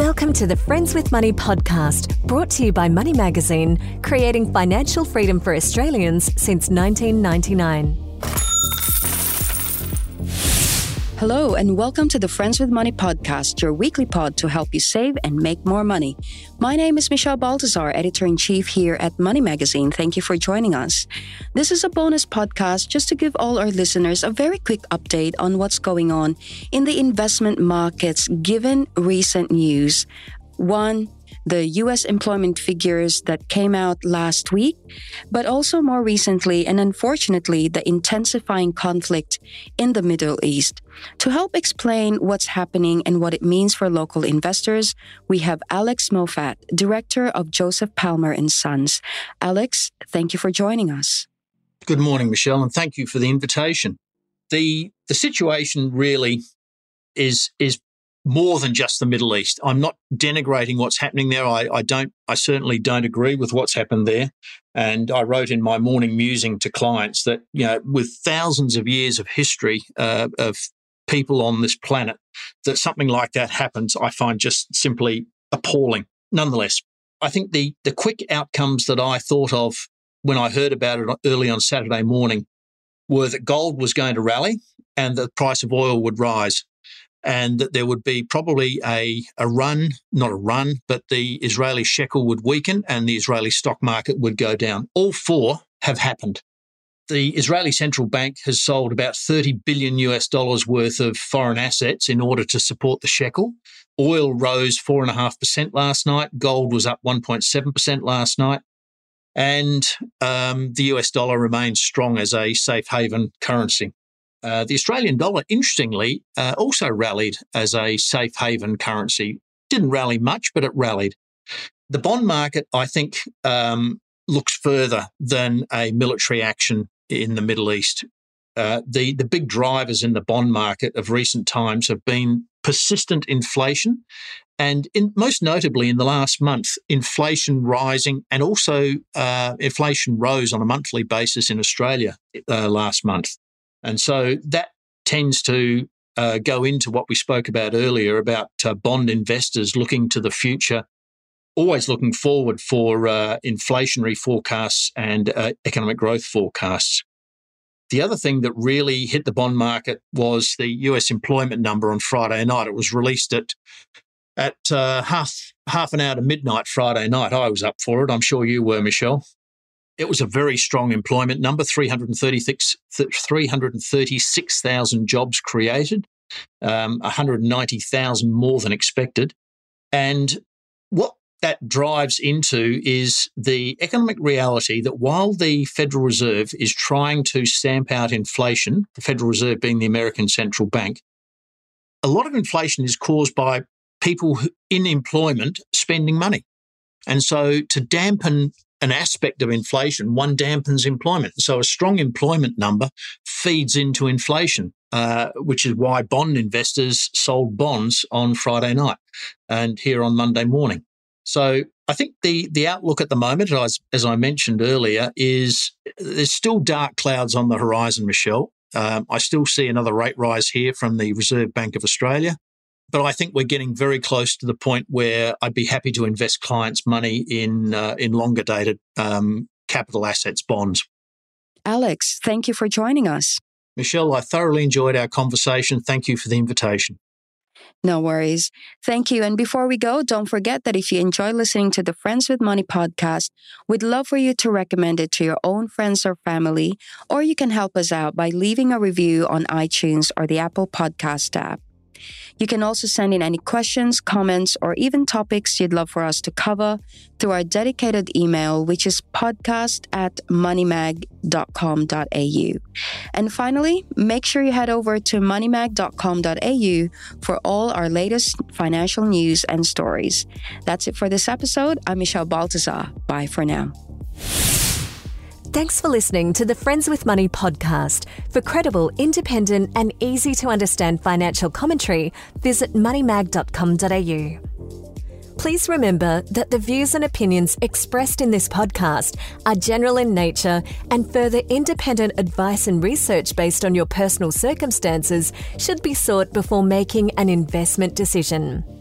Welcome to the Friends with Money podcast, brought to you by Money Magazine, creating financial freedom for Australians since 1999. Hello, and welcome to the Friends with Money podcast, your weekly pod to help you save and make more money. My name is Michelle Baltazar, editor in chief here at Money Magazine. Thank you for joining us. This is a bonus podcast just to give all our listeners a very quick update on what's going on in the investment markets given recent news. One, the US employment figures that came out last week, but also more recently and unfortunately, the intensifying conflict in the Middle East. To help explain what's happening and what it means for local investors, we have Alex Moffatt, director of Joseph Palmer and Sons. Alex, thank you for joining us. Good morning, Michelle, and thank you for the invitation. The the situation really is is more than just the Middle East. I'm not denigrating what's happening there. I, I, don't. I certainly don't agree with what's happened there. And I wrote in my morning musing to clients that you know, with thousands of years of history uh, of people on this planet, that something like that happens, I find just simply appalling. Nonetheless, I think the the quick outcomes that I thought of when I heard about it early on Saturday morning were that gold was going to rally and the price of oil would rise and that there would be probably a, a run, not a run, but the Israeli shekel would weaken and the Israeli stock market would go down. All four have happened. The Israeli central bank has sold about 30 billion US dollars worth of foreign assets in order to support the shekel. Oil rose 4.5% last night. Gold was up 1.7% last night. And um, the US dollar remains strong as a safe haven currency. Uh, the Australian dollar, interestingly, uh, also rallied as a safe haven currency. Didn't rally much, but it rallied. The bond market, I think, um, looks further than a military action in the Middle East. Uh, the the big drivers in the bond market of recent times have been persistent inflation, and in, most notably in the last month, inflation rising, and also uh, inflation rose on a monthly basis in Australia uh, last month. And so that tends to uh, go into what we spoke about earlier about uh, bond investors looking to the future, always looking forward for uh, inflationary forecasts and uh, economic growth forecasts. The other thing that really hit the bond market was the US employment number on Friday night. It was released at at uh, half half an hour to midnight Friday night. I was up for it. I'm sure you were, Michelle. It was a very strong employment number 336,000 jobs created, um, 190,000 more than expected. And what that drives into is the economic reality that while the Federal Reserve is trying to stamp out inflation, the Federal Reserve being the American central bank, a lot of inflation is caused by people in employment spending money. And so to dampen an aspect of inflation, one dampens employment. So a strong employment number feeds into inflation, uh, which is why bond investors sold bonds on Friday night and here on Monday morning. So I think the the outlook at the moment, as, as I mentioned earlier, is there's still dark clouds on the horizon, Michelle. Um, I still see another rate rise here from the Reserve Bank of Australia but I think we're getting very close to the point where I'd be happy to invest clients' money in uh, in longer dated um, capital assets bonds. Alex, thank you for joining us. Michelle, I thoroughly enjoyed our conversation. Thank you for the invitation. No worries. Thank you. And before we go, don't forget that if you enjoy listening to the Friends with Money podcast, we'd love for you to recommend it to your own friends or family, or you can help us out by leaving a review on iTunes or the Apple Podcast app. You can also send in any questions, comments, or even topics you'd love for us to cover through our dedicated email, which is podcast at moneymag.com.au. And finally, make sure you head over to moneymag.com.au for all our latest financial news and stories. That's it for this episode. I'm Michelle Baltazar. Bye for now. Thanks for listening to the Friends with Money podcast. For credible, independent, and easy to understand financial commentary, visit moneymag.com.au. Please remember that the views and opinions expressed in this podcast are general in nature, and further independent advice and research based on your personal circumstances should be sought before making an investment decision.